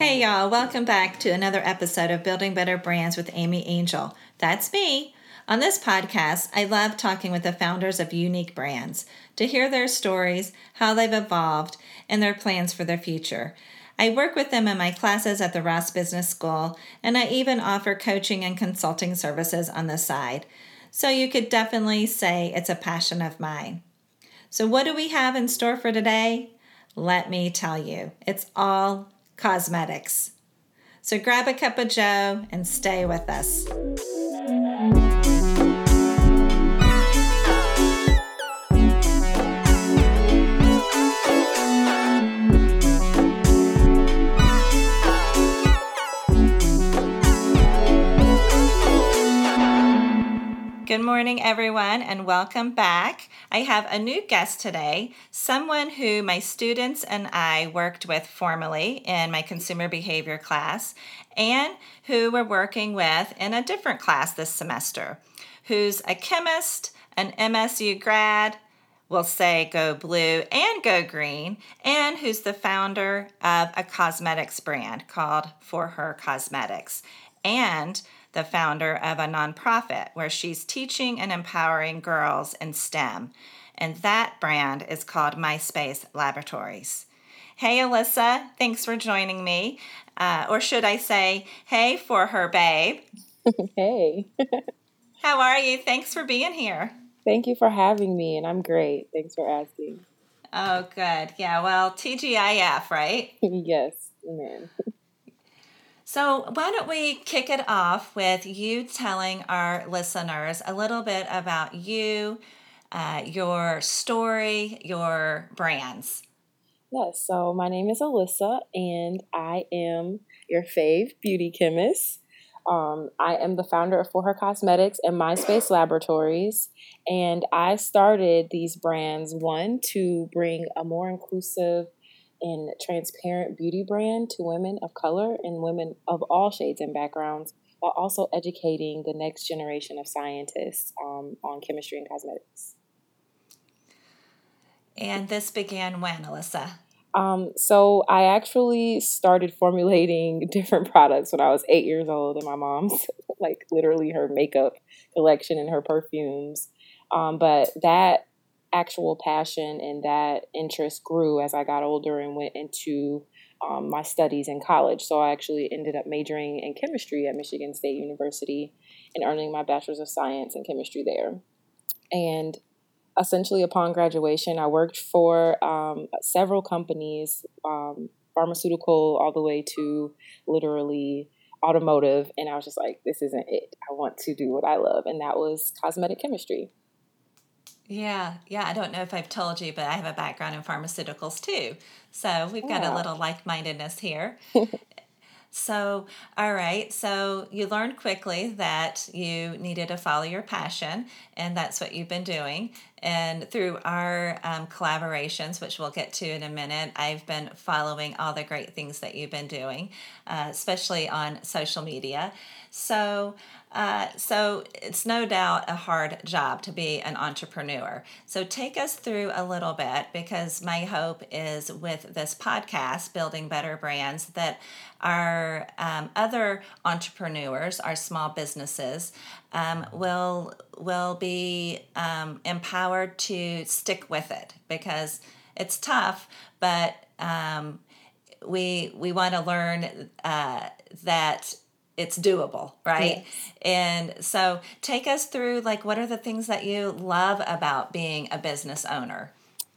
Hey, y'all, welcome back to another episode of Building Better Brands with Amy Angel. That's me. On this podcast, I love talking with the founders of unique brands to hear their stories, how they've evolved, and their plans for their future. I work with them in my classes at the Ross Business School, and I even offer coaching and consulting services on the side. So you could definitely say it's a passion of mine. So, what do we have in store for today? Let me tell you, it's all cosmetics. So grab a cup of Joe and stay with us. Good morning, everyone, and welcome back. I have a new guest today, someone who my students and I worked with formally in my consumer behavior class, and who we're working with in a different class this semester, who's a chemist, an MSU grad, we'll say go blue and go green, and who's the founder of a cosmetics brand called For Her Cosmetics. And the founder of a nonprofit where she's teaching and empowering girls in STEM. And that brand is called MySpace Laboratories. Hey, Alyssa, thanks for joining me. Uh, or should I say, hey, for her, babe. hey. How are you? Thanks for being here. Thank you for having me, and I'm great. Thanks for asking. Oh, good. Yeah, well, TGIF, right? yes, amen. So, why don't we kick it off with you telling our listeners a little bit about you, uh, your story, your brands? Yes, so my name is Alyssa, and I am your fave beauty chemist. Um, I am the founder of For Her Cosmetics and MySpace Laboratories, and I started these brands one to bring a more inclusive and transparent beauty brand to women of color and women of all shades and backgrounds, while also educating the next generation of scientists um, on chemistry and cosmetics. And this began when, Alyssa? Um, so I actually started formulating different products when I was eight years old in my mom's, like literally her makeup collection and her perfumes. Um, but that actual passion and that interest grew as I got older and went into um, my studies in college. So I actually ended up majoring in chemistry at Michigan State University and earning my bachelor's of science in chemistry there. And essentially, upon graduation, I worked for um, several companies, um, pharmaceutical, all the way to literally automotive. And I was just like, this isn't it. I want to do what I love. And that was cosmetic chemistry. Yeah, yeah. I don't know if I've told you, but I have a background in pharmaceuticals too. So we've got yeah. a little like mindedness here. so, all right. So you learned quickly that you needed to follow your passion, and that's what you've been doing. And through our um, collaborations, which we'll get to in a minute, I've been following all the great things that you've been doing, uh, especially on social media. So, uh, so it's no doubt a hard job to be an entrepreneur. So take us through a little bit because my hope is with this podcast, Building Better Brands, that our um, other entrepreneurs, our small businesses, um, will will be um, empowered to stick with it because it's tough, but um, we we want to learn uh, that it's doable, right? Yes. And so take us through like what are the things that you love about being a business owner?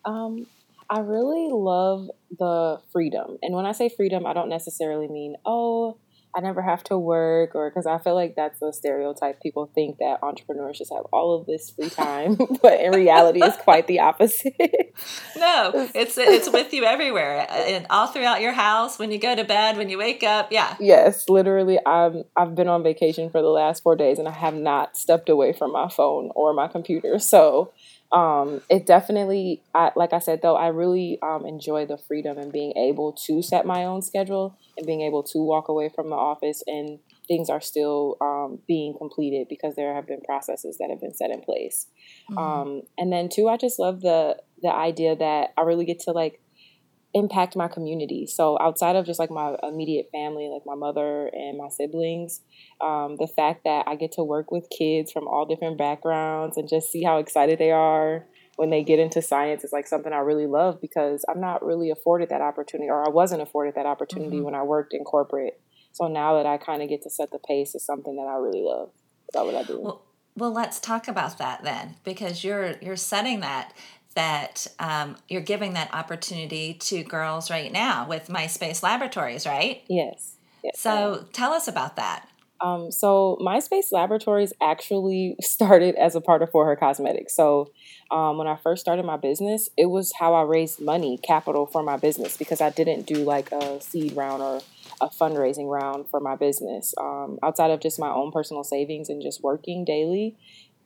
Um, I really love the freedom. And when I say freedom, I don't necessarily mean, oh, I never have to work, or because I feel like that's a stereotype. People think that entrepreneurs just have all of this free time, but in reality, it's quite the opposite. no, it's it's with you everywhere, and all throughout your house. When you go to bed, when you wake up, yeah. Yes, literally. I'm I've been on vacation for the last four days, and I have not stepped away from my phone or my computer. So um, it definitely, I, like I said, though, I really um, enjoy the freedom and being able to set my own schedule and being able to walk away from the office and things are still um, being completed because there have been processes that have been set in place. Mm-hmm. Um, and then two, I just love the the idea that I really get to like impact my community. So outside of just like my immediate family, like my mother and my siblings, um, the fact that I get to work with kids from all different backgrounds and just see how excited they are when they get into science is like something I really love because I'm not really afforded that opportunity or I wasn't afforded that opportunity mm-hmm. when I worked in corporate. So now that I kind of get to set the pace is something that I really love. That's what I do. Well, well, let's talk about that then, because you're you're setting that that um, you're giving that opportunity to girls right now with MySpace Laboratories, right? Yes. yes so tell us about that. Um, so MySpace Laboratories actually started as a part of For Her Cosmetics. So um, when I first started my business, it was how I raised money, capital for my business, because I didn't do like a seed round or a fundraising round for my business. Um, outside of just my own personal savings and just working daily,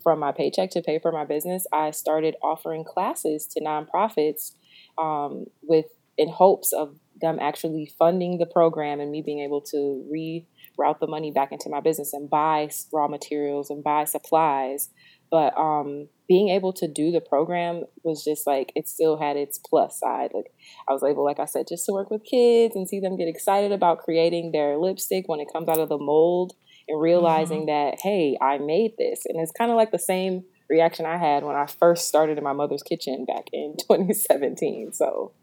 from my paycheck to pay for my business, I started offering classes to nonprofits um, with in hopes of them actually funding the program and me being able to reroute the money back into my business and buy raw materials and buy supplies. But um, being able to do the program was just like it still had its plus side. Like I was able, like I said, just to work with kids and see them get excited about creating their lipstick when it comes out of the mold and realizing mm-hmm. that, hey, I made this. And it's kind of like the same reaction I had when I first started in my mother's kitchen back in 2017. So,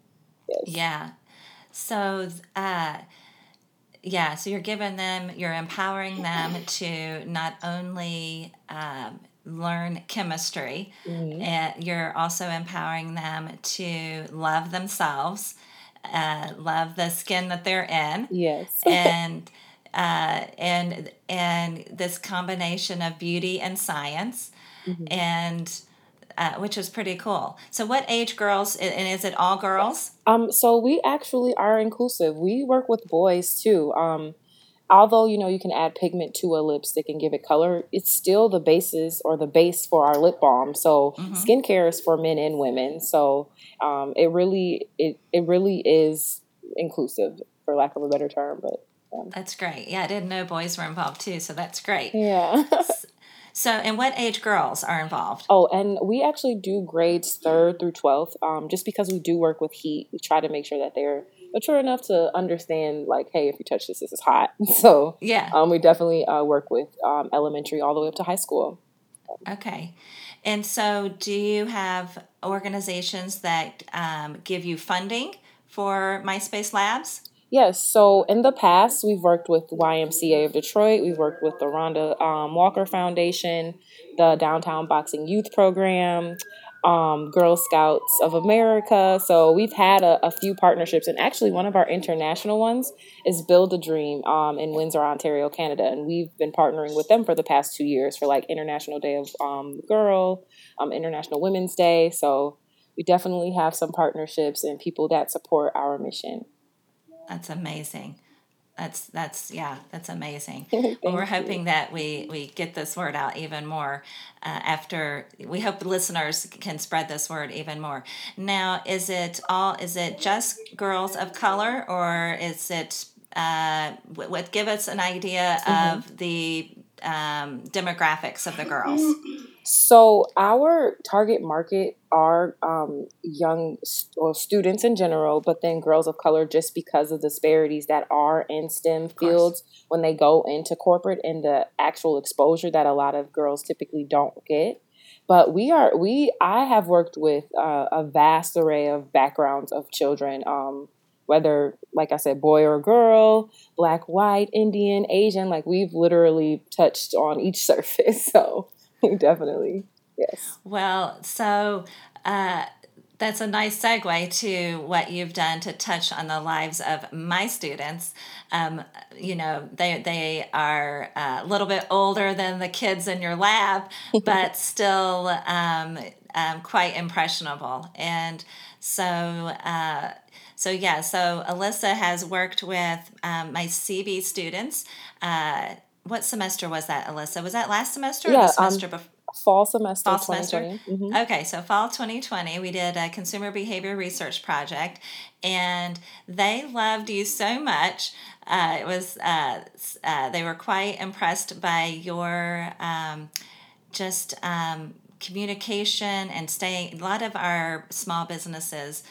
yes. Yeah. So, uh, yeah, so you're giving them, you're empowering them to not only um, learn chemistry, mm-hmm. and you're also empowering them to love themselves, uh, love the skin that they're in. Yes. and uh, and and this combination of beauty and science, mm-hmm. and uh, which was pretty cool. So, what age girls? And is it all girls? Um, so we actually are inclusive. We work with boys too. Um, although you know you can add pigment to a lipstick and give it color, it's still the basis or the base for our lip balm. So mm-hmm. skincare is for men and women. So um, it really it it really is inclusive, for lack of a better term, but. That's great. Yeah, I didn't know boys were involved too, so that's great. Yeah. so, and what age girls are involved? Oh, and we actually do grades third through 12th. Um, just because we do work with heat, we try to make sure that they're mature enough to understand, like, hey, if you touch this, this is hot. So, yeah. Um, we definitely uh, work with um, elementary all the way up to high school. Okay. And so, do you have organizations that um, give you funding for MySpace Labs? Yes. So in the past, we've worked with YMCA of Detroit. We've worked with the Rhonda um, Walker Foundation, the Downtown Boxing Youth Program, um, Girl Scouts of America. So we've had a, a, few partnerships, and actually, one of our international ones is Build a Dream um, in Windsor, Ontario, Canada, and we've been partnering with them for the past two years for like International Day of um, Girl, um, International Women's Day. So we definitely have some partnerships and people that support our mission. That's amazing. That's that's yeah, that's amazing. well, we're hoping you. that we we get this word out even more. Uh, after we hope the listeners can spread this word even more. Now, is it all? Is it just girls of color, or is it? Uh, what give us an idea mm-hmm. of the um, demographics of the girls? So our target market are um, young st- students in general, but then girls of color just because of disparities that are in STEM fields when they go into corporate and the actual exposure that a lot of girls typically don't get. But we are we I have worked with uh, a vast array of backgrounds of children. Um, whether like i said boy or girl black white indian asian like we've literally touched on each surface so Definitely. Yes. Well, so uh, that's a nice segue to what you've done to touch on the lives of my students. Um, you know, they they are uh, a little bit older than the kids in your lab, but still um, um, quite impressionable. And so, uh, so yeah, so Alyssa has worked with um, my CB students. Uh, what semester was that, Alyssa? Was that last semester or yeah, the semester um, before? Fall semester fall semester. Mm-hmm. Okay, so fall 2020, we did a consumer behavior research project, and they loved you so much. Uh, it was uh, uh, they were quite impressed by your um, just um, communication and staying. A lot of our small businesses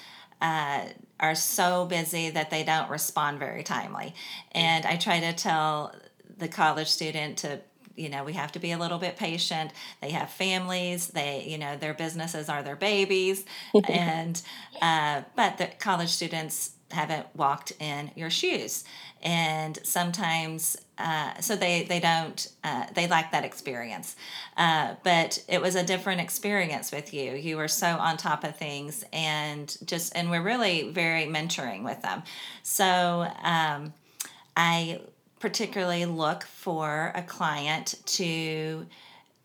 uh, are so busy that they don't respond very timely. And I try to tell the college student to you know we have to be a little bit patient. They have families. They you know their businesses are their babies. And uh, but the college students haven't walked in your shoes. And sometimes uh, so they they don't uh, they lack that experience. Uh, but it was a different experience with you. You were so on top of things and just and we're really very mentoring with them. So um, i particularly look for a client to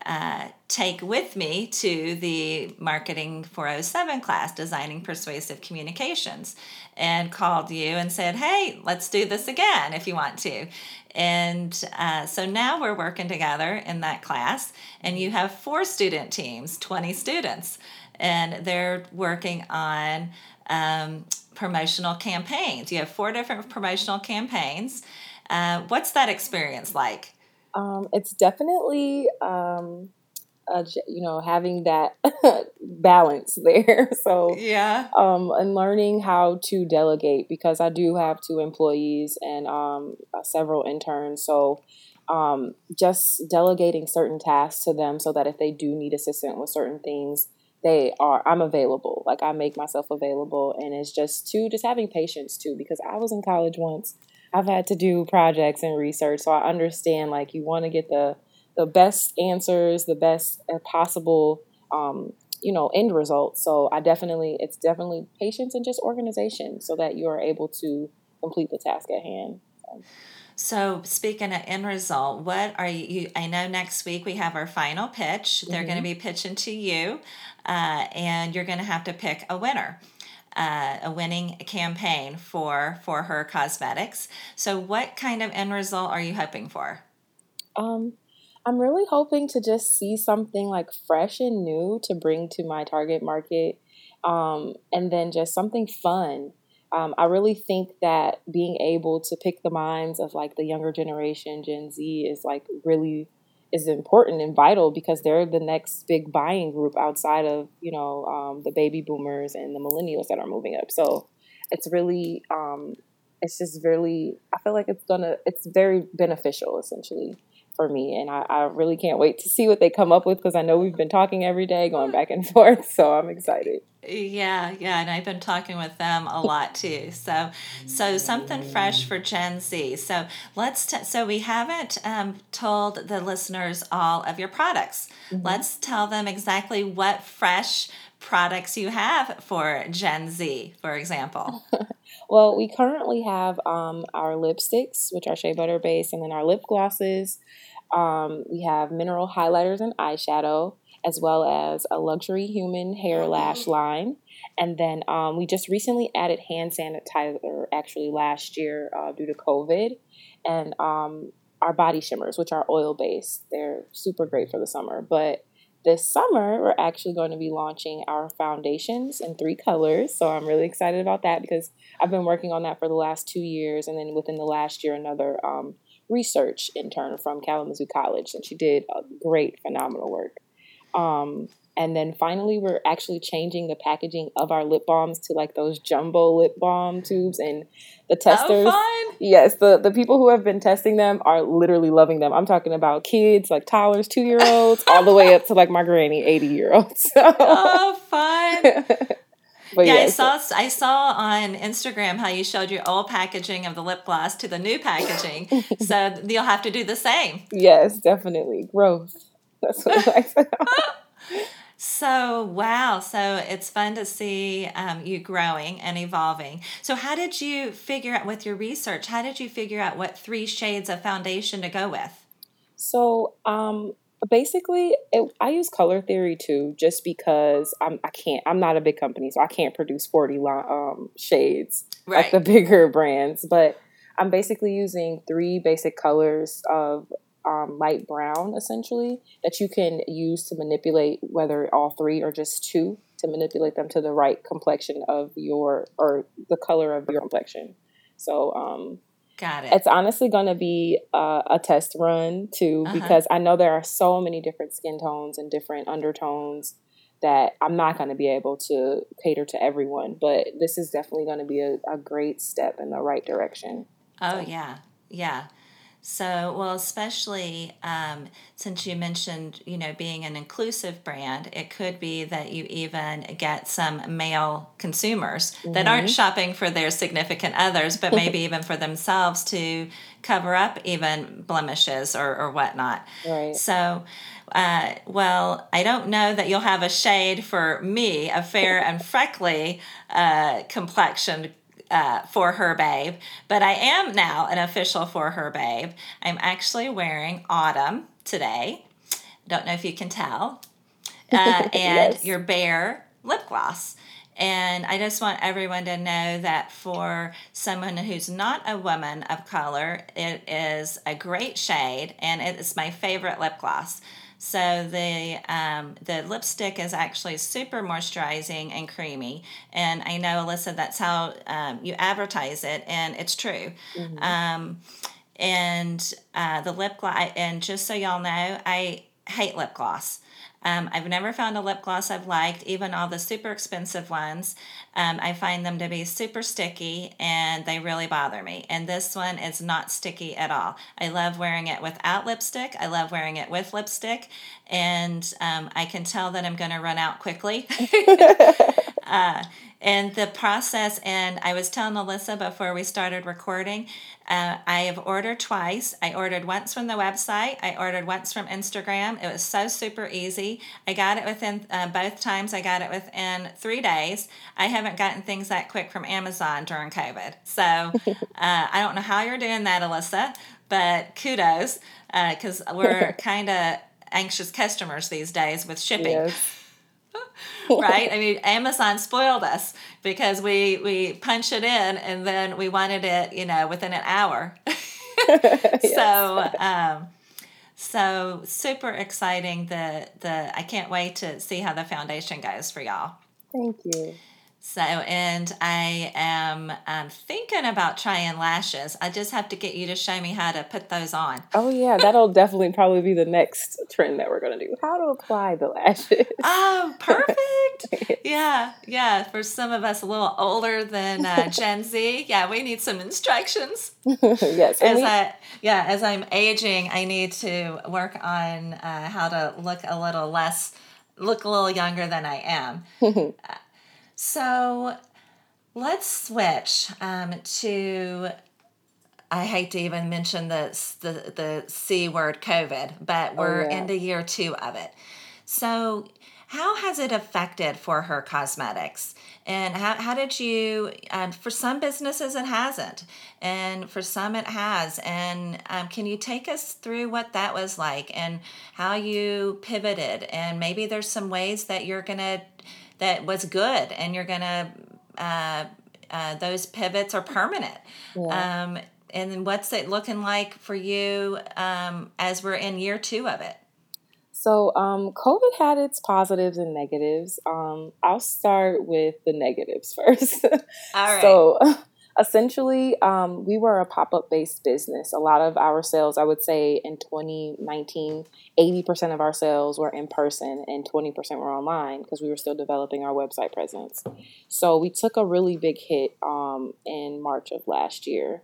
uh, take with me to the Marketing 407 class, Designing Persuasive Communications, and called you and said, Hey, let's do this again if you want to. And uh, so now we're working together in that class, and you have four student teams, 20 students, and they're working on um, promotional campaigns. You have four different promotional campaigns. Uh, what's that experience like? Um, it's definitely, um, you know, having that balance there. So, yeah. Um, and learning how to delegate because I do have two employees and um, uh, several interns. So, um, just delegating certain tasks to them so that if they do need assistance with certain things, they are i'm available like i make myself available and it's just to just having patience too because i was in college once I've had to do projects and research, so I understand like you want to get the the best answers, the best uh, possible um, you know end result. So I definitely it's definitely patience and just organization so that you are able to complete the task at hand. So. So speaking of end result, what are you? I know next week we have our final pitch. They're mm-hmm. going to be pitching to you, uh, and you're going to have to pick a winner uh, a winning campaign for for her cosmetics. So, what kind of end result are you hoping for? Um, I'm really hoping to just see something like fresh and new to bring to my target market, um, and then just something fun. Um, I really think that being able to pick the minds of like the younger generation, Gen Z, is like really is important and vital because they're the next big buying group outside of you know um, the baby boomers and the millennials that are moving up. So it's really um, it's just really I feel like it's gonna it's very beneficial essentially for me and I, I really can't wait to see what they come up with because I know we've been talking every day going back and forth so I'm excited. Yeah, yeah, and I've been talking with them a lot too. So, so something fresh for Gen Z. So let's. T- so we haven't um, told the listeners all of your products. Mm-hmm. Let's tell them exactly what fresh products you have for Gen Z, for example. well, we currently have um, our lipsticks, which are shea butter based, and then our lip glosses. Um, we have mineral highlighters and eyeshadow as well as a luxury human hair lash line. And then um, we just recently added hand sanitizer actually last year uh, due to COVID. And um, our body shimmers, which are oil based. They're super great for the summer. But this summer, we're actually going to be launching our foundations in three colors. So I'm really excited about that because I've been working on that for the last two years. And then within the last year, another um, research intern from Kalamazoo College. And she did a great, phenomenal work. Um, and then finally, we're actually changing the packaging of our lip balms to like those jumbo lip balm tubes. And the testers, oh, yes, the, the people who have been testing them are literally loving them. I'm talking about kids, like toddlers, two year olds, all the way up to like my granny, 80 year olds. So. Oh, fun. But yeah, I saw I saw on Instagram how you showed your old packaging of the lip gloss to the new packaging. so you'll have to do the same. Yes, definitely. Growth. That's what I like. So, wow. So it's fun to see um, you growing and evolving. So, how did you figure out with your research? How did you figure out what three shades of foundation to go with? So, um, basically, it, I use color theory too, just because I'm I can't I'm not a big company, so I can't produce forty um, shades right. like the bigger brands. But I'm basically using three basic colors of um, light brown essentially that you can use to manipulate whether all three or just two to manipulate them to the right complexion of your or the color of your complexion. So um, Got it. It's honestly going to be uh, a test run too, uh-huh. because I know there are so many different skin tones and different undertones that I'm not going to be able to cater to everyone, but this is definitely going to be a, a great step in the right direction. Oh, so. yeah. Yeah. So, well, especially um, since you mentioned, you know, being an inclusive brand, it could be that you even get some male consumers mm-hmm. that aren't shopping for their significant others, but maybe even for themselves to cover up even blemishes or, or whatnot. Right. So, uh, well, I don't know that you'll have a shade for me, a fair and freckly uh, complexioned uh, for her babe, but I am now an official for her babe. I'm actually wearing autumn today. Don't know if you can tell. Uh, and yes. your bare lip gloss. And I just want everyone to know that for someone who's not a woman of color, it is a great shade and it is my favorite lip gloss. So the um, the lipstick is actually super moisturizing and creamy. And I know Alyssa, that's how um, you advertise it, and it's true. Mm-hmm. Um, and uh, the lip gloss, and just so y'all know, I hate lip gloss. Um, I've never found a lip gloss I've liked, even all the super expensive ones. Um, I find them to be super sticky and they really bother me. And this one is not sticky at all. I love wearing it without lipstick. I love wearing it with lipstick. And um, I can tell that I'm going to run out quickly. uh, and the process, and I was telling Alyssa before we started recording, uh, I have ordered twice. I ordered once from the website, I ordered once from Instagram. It was so super easy. I got it within uh, both times, I got it within three days. I haven't gotten things that quick from Amazon during COVID. So uh, I don't know how you're doing that, Alyssa, but kudos because uh, we're kind of anxious customers these days with shipping. Yes. right? I mean, Amazon spoiled us because we we punch it in and then we wanted it, you know, within an hour. so, um, so super exciting. The the I can't wait to see how the foundation goes for y'all. Thank you. So, and I am um, thinking about trying lashes. I just have to get you to show me how to put those on. Oh, yeah. That'll definitely probably be the next trend that we're going to do. How to apply the lashes. Oh, perfect. yeah. Yeah. For some of us a little older than uh, Gen Z, yeah, we need some instructions. yes. As we- I, yeah, as I'm aging, I need to work on uh, how to look a little less, look a little younger than I am. So let's switch um, to. I hate to even mention the the, the C word, COVID, but oh, we're oh, yeah. into year two of it. So, how has it affected for her cosmetics? And how, how did you, um, for some businesses, it hasn't. And for some, it has. And um, can you take us through what that was like and how you pivoted? And maybe there's some ways that you're going to that was good and you're going to uh, uh, those pivots are permanent. Yeah. um, and what's it looking like for you um, as we're in year two of it? So um, covid had its positives and negatives. Um, i'll start with the negatives first. All right. So essentially, um, we were a pop up based business. A lot of our sales, I would say in 2019, 80% of our sales were in person and 20% were online because we were still developing our website presence. So we took a really big hit um, in March of last year.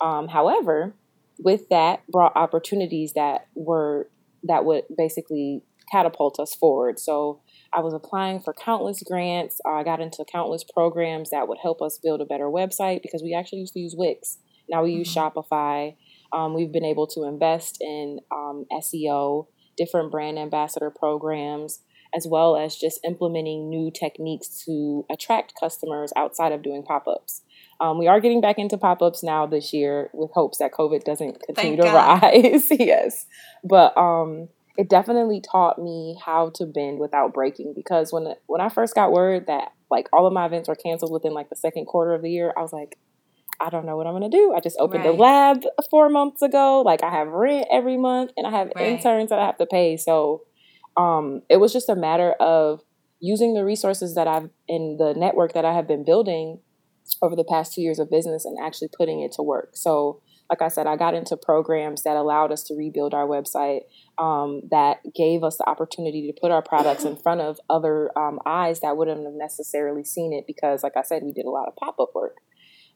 Um, however, with that brought opportunities that were that would basically catapult us forward. So I was applying for countless grants. I got into countless programs that would help us build a better website because we actually used to use Wix. Now we use mm-hmm. Shopify. Um, we've been able to invest in um, SEO, different brand ambassador programs, as well as just implementing new techniques to attract customers outside of doing pop ups. Um, we are getting back into pop ups now this year with hopes that COVID doesn't continue Thank to God. rise. yes. But um, it definitely taught me how to bend without breaking because when when I first got word that like all of my events were canceled within like the second quarter of the year, I was like, I don't know what I'm gonna do. I just opened right. a lab four months ago. Like I have rent every month and I have right. interns that I have to pay. So um, it was just a matter of using the resources that I've in the network that I have been building over the past two years of business and actually putting it to work. So like I said, I got into programs that allowed us to rebuild our website, um, that gave us the opportunity to put our products in front of other um, eyes that wouldn't have necessarily seen it because, like I said, we did a lot of pop up work.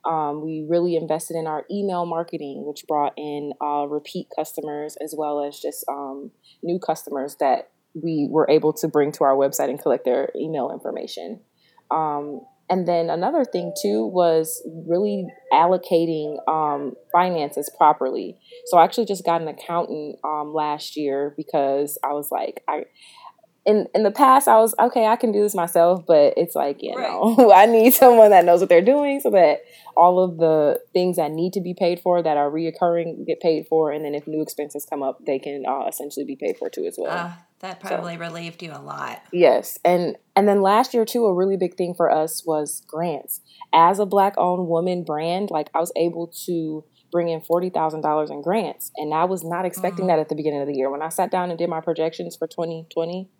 Um, we really invested in our email marketing, which brought in uh, repeat customers as well as just um, new customers that we were able to bring to our website and collect their email information. Um, and then another thing too was really allocating um, finances properly. So I actually just got an accountant um, last year because I was like, I in in the past I was okay, I can do this myself, but it's like, you right. know, I need someone that knows what they're doing so that all of the things that need to be paid for that are reoccurring get paid for, and then if new expenses come up, they can uh, essentially be paid for too as well. Uh, that probably so, relieved you a lot. Yes, and and then last year too, a really big thing for us was grants. As a black-owned woman brand, like I was able to bring in forty thousand dollars in grants, and I was not expecting mm-hmm. that at the beginning of the year. When I sat down and did my projections for twenty twenty,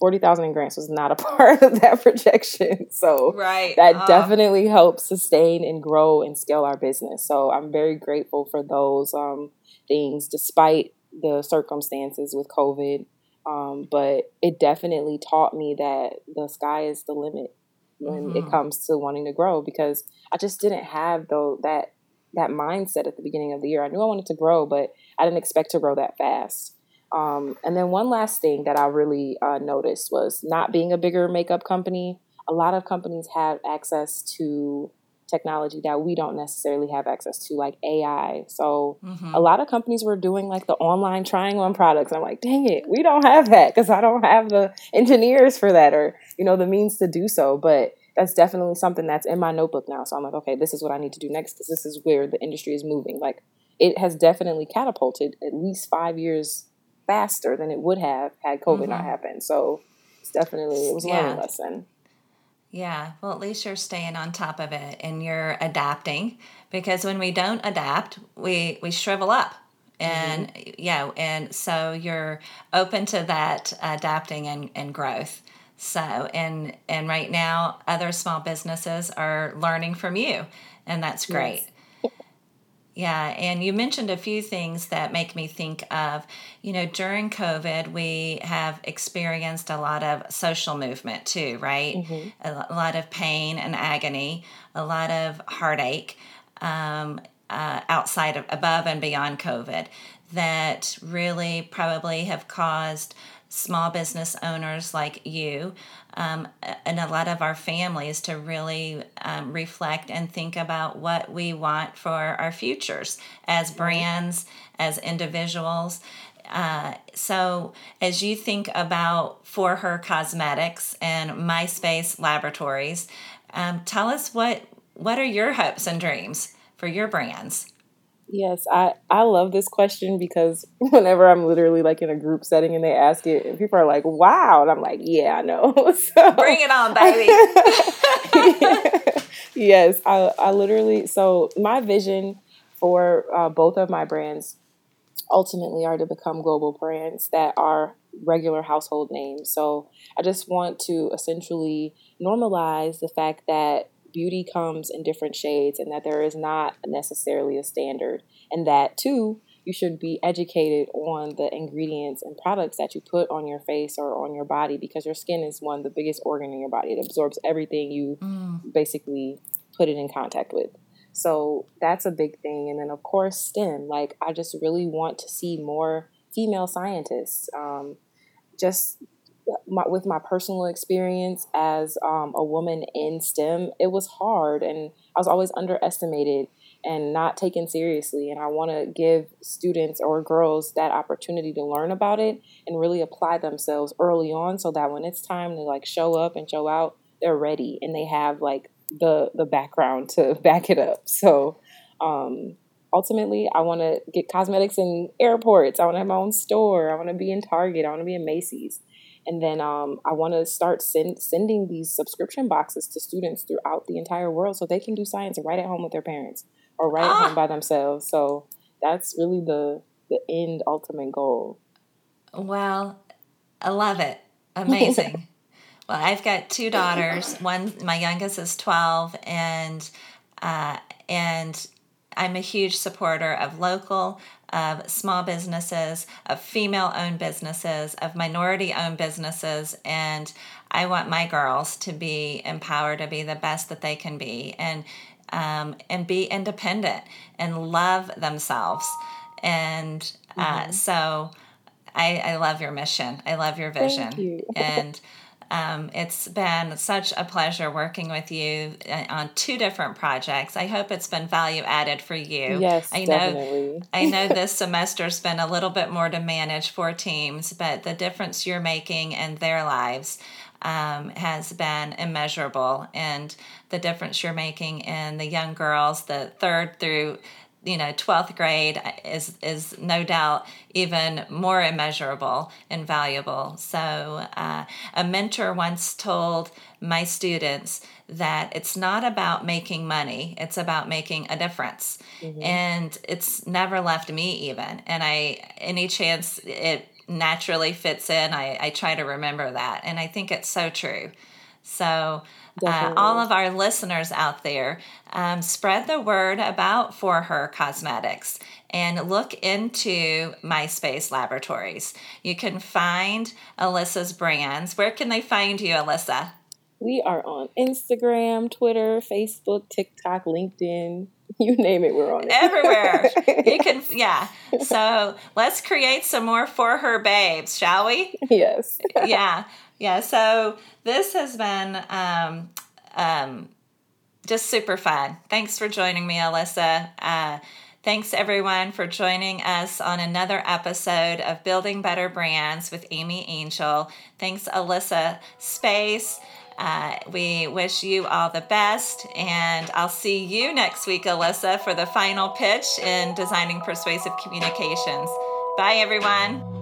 forty thousand in grants was not a part of that projection. So right. that uh, definitely helps sustain and grow and scale our business. So I'm very grateful for those um, things, despite the circumstances with COVID. Um, but it definitely taught me that the sky is the limit when mm-hmm. it comes to wanting to grow because I just didn't have though that that mindset at the beginning of the year. I knew I wanted to grow, but I didn't expect to grow that fast. Um, and then one last thing that I really uh, noticed was not being a bigger makeup company. A lot of companies have access to technology that we don't necessarily have access to, like AI. So mm-hmm. a lot of companies were doing like the online trying on products. I'm like, dang it, we don't have that because I don't have the engineers for that or you know the means to do so. But that's definitely something that's in my notebook now. So I'm like, okay, this is what I need to do next because this is where the industry is moving. Like it has definitely catapulted at least five years faster than it would have had COVID mm-hmm. not happened. So it's definitely it was a yeah. learning lesson. Yeah, well, at least you're staying on top of it and you're adapting because when we don't adapt, we we shrivel up, and mm-hmm. yeah, and so you're open to that adapting and, and growth. So and and right now, other small businesses are learning from you, and that's great. Yes. Yeah, and you mentioned a few things that make me think of, you know, during COVID, we have experienced a lot of social movement too, right? Mm-hmm. A, lot of pain and agony, a lot of heartache um, uh, outside of, above and beyond COVID that really probably have caused small business owners like you um, and a lot of our families to really um, reflect and think about what we want for our futures as brands, as individuals. Uh, so, as you think about For Her Cosmetics and MySpace Laboratories, um, tell us what what are your hopes and dreams for your brands? Yes, I, I love this question because whenever I'm literally like in a group setting and they ask it, and people are like, wow. And I'm like, yeah, I know. so, Bring it on, baby. yes, I, I literally, so my vision for uh, both of my brands ultimately are to become global brands that are regular household names. So I just want to essentially normalize the fact that beauty comes in different shades and that there is not necessarily a standard. And that, too, you should be educated on the ingredients and products that you put on your face or on your body because your skin is one of the biggest organ in your body. It absorbs everything you mm. basically put it in contact with. So that's a big thing. And then, of course, STEM. Like, I just really want to see more female scientists. Um, just my, with my personal experience as um, a woman in STEM, it was hard and I was always underestimated and not taken seriously. And I want to give students or girls that opportunity to learn about it and really apply themselves early on so that when it's time to like show up and show out, they're ready and they have like the the background to back it up. So um, ultimately I want to get cosmetics in airports. I want to have my own store. I want to be in Target. I want to be in Macy's. And then um, I want to start send, sending these subscription boxes to students throughout the entire world so they can do science right at home with their parents or right ah. at home by themselves. So that's really the the end ultimate goal. Well, I love it. Amazing. well, I've got two daughters. One, my youngest is twelve, and uh, and I'm a huge supporter of local, of small businesses, of female owned businesses, of minority owned businesses. And I want my girls to be empowered to be the best that they can be and, um, and be independent and love themselves. And uh, mm-hmm. so I, I love your mission. I love your vision. You. and um, it's been such a pleasure working with you uh, on two different projects. I hope it's been value added for you. Yes, I know, definitely. I know this semester's been a little bit more to manage for teams, but the difference you're making in their lives um, has been immeasurable, and the difference you're making in the young girls, the third through you know 12th grade is is no doubt even more immeasurable and valuable. So uh, a mentor once told my students that it's not about making money it's about making a difference. Mm-hmm. and it's never left me even. And i any chance it naturally fits in I, I try to remember that. And i think it's so true so uh, all of our listeners out there, um, spread the word about For Her Cosmetics and look into MySpace Laboratories. You can find Alyssa's brands. Where can they find you, Alyssa? We are on Instagram, Twitter, Facebook, TikTok, LinkedIn. You name it, we're on it. Everywhere. you can, yeah. So let's create some more for her babes, shall we? Yes. yeah. Yeah. So this has been um, um, just super fun. Thanks for joining me, Alyssa. Uh, thanks everyone for joining us on another episode of Building Better Brands with Amy Angel. Thanks, Alyssa Space. Uh, we wish you all the best, and I'll see you next week, Alyssa, for the final pitch in Designing Persuasive Communications. Bye, everyone.